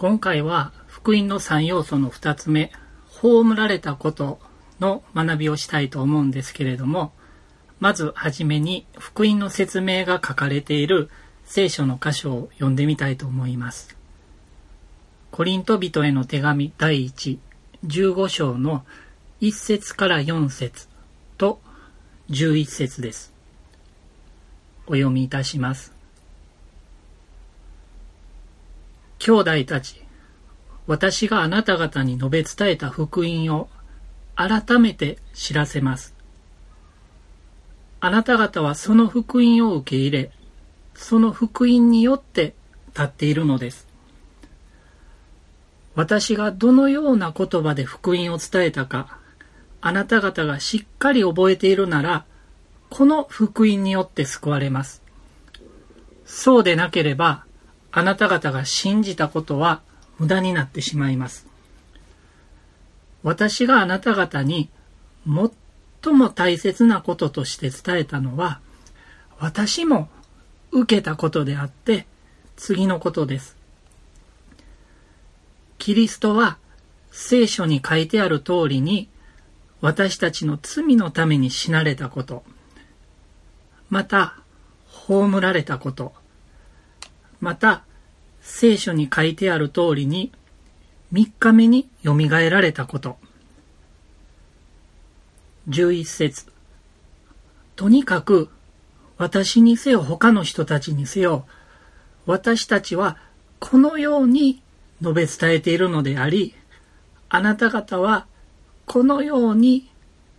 今回は福音の3要素の2つ目、葬られたことの学びをしたいと思うんですけれども、まずはじめに福音の説明が書かれている聖書の箇所を読んでみたいと思います。コリント人への手紙第1、15章の1節から4節と11節です。お読みいたします。兄弟たち、私があなた方に述べ伝えた福音を改めて知らせます。あなた方はその福音を受け入れ、その福音によって立っているのです。私がどのような言葉で福音を伝えたか、あなた方がしっかり覚えているなら、この福音によって救われます。そうでなければ、あなた方が信じたことは無駄になってしまいます。私があなた方に最も大切なこととして伝えたのは、私も受けたことであって、次のことです。キリストは聖書に書いてある通りに私たちの罪のために死なれたこと、また、葬られたこと、また、聖書に書いてある通りに、三日目によみがえられたこと。十一節とにかく、私にせよ他の人たちにせよ、私たちはこのように述べ伝えているのであり、あなた方はこのように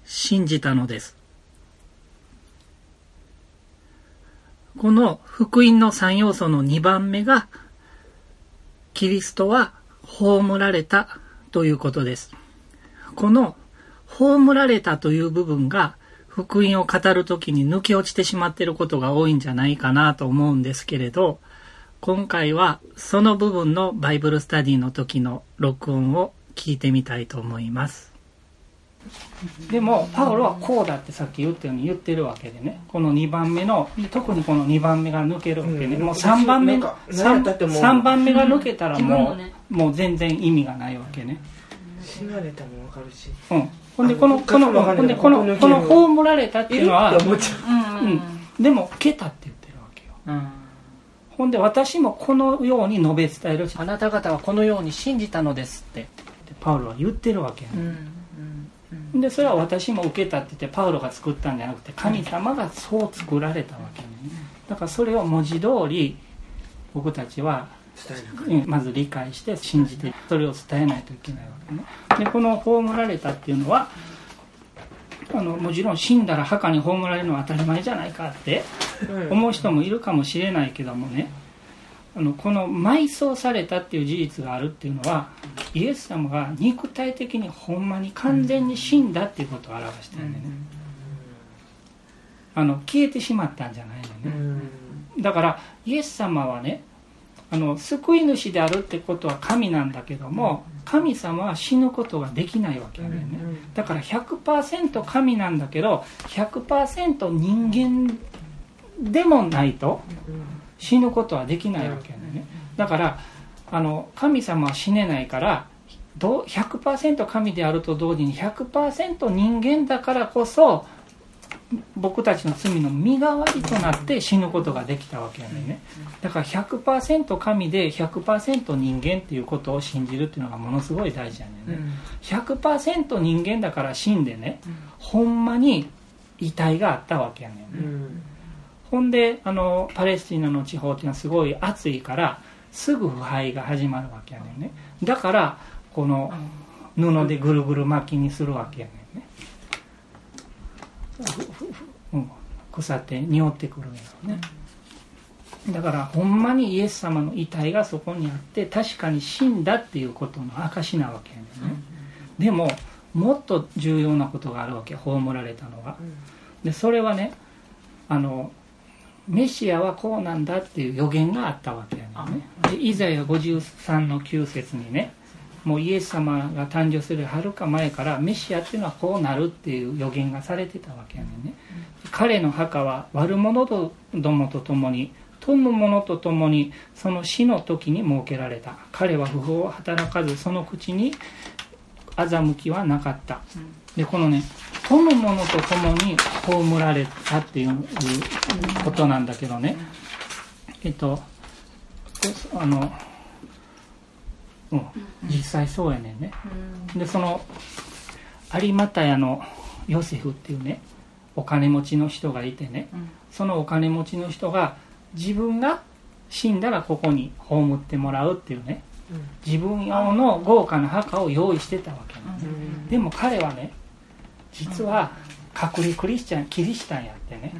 信じたのです。この福音の3要素の2番目が、キリストは葬られたということです。この葬られたという部分が福音を語るときに抜け落ちてしまっていることが多いんじゃないかなと思うんですけれど、今回はその部分のバイブルスタディの時の録音を聞いてみたいと思います。でもパウロはこうだってさっき言ったように言ってるわけでね。この2番目の特にこの2番目が抜けるわけね、うん、もう3番目 3, 3番目が抜けたらもううん、もう全然意味がないわけね。死なれたも分かるし、うん、ほんでこのこのほんでこのこの葬られたっていうのは、う。ん、でも「けた」って言ってるわけよ、うん、ほんで私もこのように述べ伝えるしあなた方はこのように信じたのですって。パウロは言ってるわけやね、うんでそれは私も受けたって言ってパウロが作ったんじゃなくて神様がそう作られたわけね。だからそれを文字通り僕たちはまず理解して信じてそれを伝えないといけないわけね。でこの葬られたっていうのはあのもちろん死んだら墓に葬られるのは当たり前じゃないかって思う人もいるかもしれないけどもねあのこの埋葬されたっていう事実があるっていうのはイエス様が肉体的にほんまに完全に死んだっていうことを表してるんでね。あの消えてしまったんじゃないのね。だからイエス様はねあの救い主であるってことは神なんだけども神様は死ぬことができないわけだよね。だから100%神なんだけど100%人間でもないと死ぬことはできないわけだよね。だからあの神様は死ねないから100%神であると同時に100%人間だからこそ僕たちの罪の身代わりとなって死ぬことができたわけやねだから100%神で100%人間っていうことを信じるっていうのがものすごい大事やねんね、100%人間だから死んでね、ほんまに遺体があったわけやねんほんであのパレスチナの地方っていうのはすごい暑いからすぐ腐敗が始まるわけやねんね。だからこの布でぐるぐる巻きにするわけやねんね、うん、腐って匂ってくるんやろね。だからほんまにイエス様の遺体がそこにあって確かに死んだっていうことの証なわけやねんね。でももっと重要なことがあるわけ葬られたのはでそれはねあのメシアはこうなんだっていう予言があったわけやねでイザヤ53の9節にねもうイエス様が誕生するはるか前からメシアっていうのはこうなるっていう予言がされてたわけやねんね。彼の墓は悪者どもと共に富む者と共にその死の時に設けられた。彼は不法を働かずその口に欺きはなかった。でこのね富む者と共に葬られたっていうことなんだけどね。えっとあのうん実際そうやねんね。でその有股屋のヨセフっていうねお金持ちの人がいてね、そのお金持ちの人が自分が死んだらここに葬ってもらうっていうね、自分用の豪華な墓を用意してたわけなん。です、でも彼はね実は隠れクリスチャンキリシタンやってね、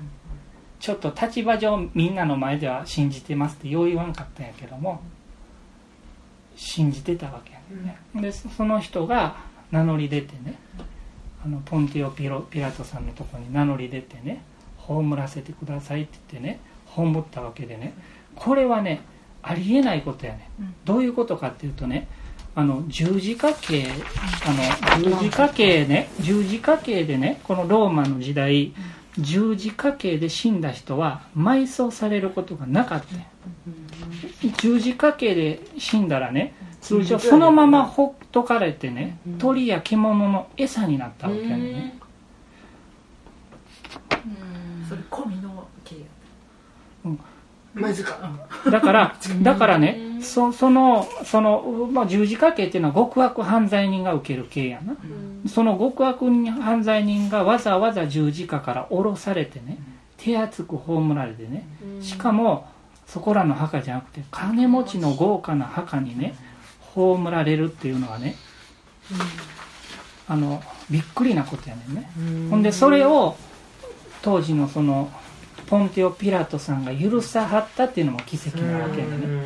ちょっと立場上みんなの前では信じてますってよう言わんかったんやけども信じてたわけやね、でその人が名乗り出てねあのポンティオピロピラトさんのとこに名乗り出てね葬らせてくださいって言ってね葬ったわけでねこれはねありえないことやね、うん、どういうことかっていうとねあの十字架形あの十字架形ね十字架形でねこのローマの時代十字架形で死んだ人は埋葬されることがなかった。十字架形で死んだらね通常そのままほっとかれてね鳥や獣の餌になったわけやね。それ込みの経うんだからだからねそそのその、まあ、十字架刑っていうのは極悪犯罪人が受ける刑やな。その極悪犯罪人がわざわざ十字架から降ろされてね手厚く葬られてねしかもそこらの墓じゃなくて金持ちの豪華な墓にね葬られるっていうのはね、あのびっくりなことやねんね、ほんでそれを当時のそのポンテオ・ピラトさんが許さはったっていうのも奇跡なわけでね。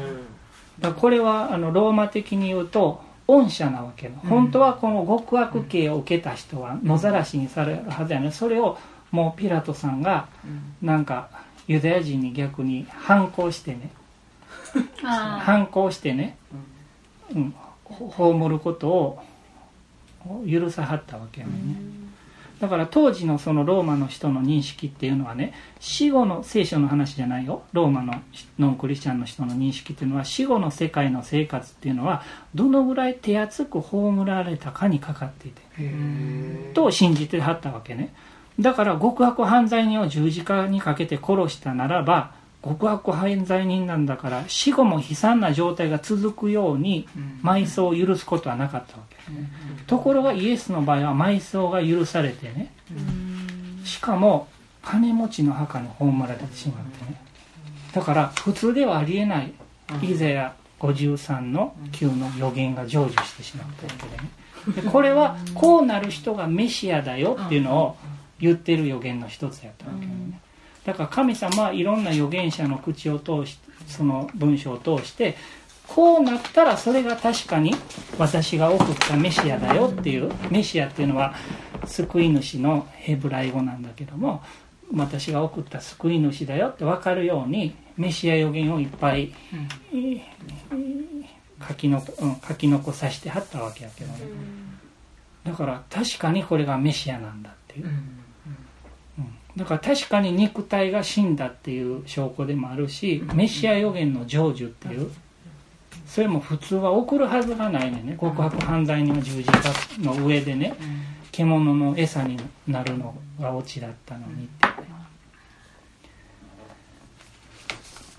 だこれはあのローマ的に言うと恩赦なわけの本当はこの極悪刑を受けた人は野ざらしにされるはずやねそれをもうピラトさんがなんかユダヤ人に逆に反抗してね。反抗してね、うん、葬ることを許さはったわけやね、だから当時のそのローマの人の認識っていうのはね死後の聖書の話じゃないよ。ローマのノンクリスチャンの人の認識っていうのは死後の世界の生活っていうのはどのぐらい手厚く葬られたかにかかっていてと信じてはったわけね。だから極悪犯罪人を十字架にかけて殺したならば極悪犯罪人なんだから死後も悲惨な状態が続くように埋葬を許すことはなかったわけ、ところがイエスの場合は埋葬が許されてねしかも金持ちの墓に葬られてしまってね。だから普通ではありえないイザヤ53の9の予言が成就してしまったわけでね。でこれはこうなる人がメシアだよっていうのを言ってる予言の一つやったわけねだから神様はいろんな預言者の口を通してその文章を通してこうなったらそれが確かに私が送ったメシアだよっていうメシアっていうのは救い主のヘブライ語なんだけども私が送った救い主だよって分かるようにメシア予言をいっぱい、うん、書きの、うん、書き残させてはったわけやけどね。だから確かにこれがメシアなんだっていう。だから確かに肉体が死んだっていう証拠でもあるしメシア予言の成就っていうそれも普通は送るはずがないねね。極悪犯罪人の十字架の上でね。獣の餌になるのがオチだったのにって。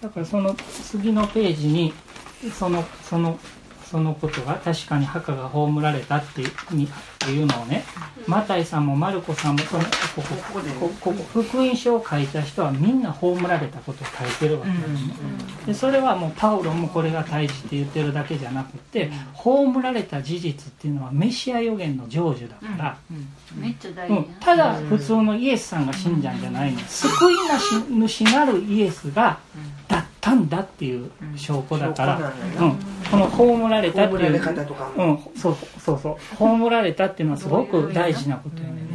だからその次のページにそのそのそのことが確かに墓が葬られたっていうのをね、マタイさんもマルコさんもここここここ福音書を書いた人はみんな葬られたことを書いてるわけですね。でそれはもうパウロもこれが大事って言ってるだけじゃなくて葬られた事実っていうのはメシア予言の成就だから、めっちゃ大事、ただ普通のイエスさんが死んじゃんじゃないの救い主なるイエスがだったんだっていう証拠だから、うん。この葬られたっていう、うん、そうそうそう葬られたっていうのはすごく大事なことやね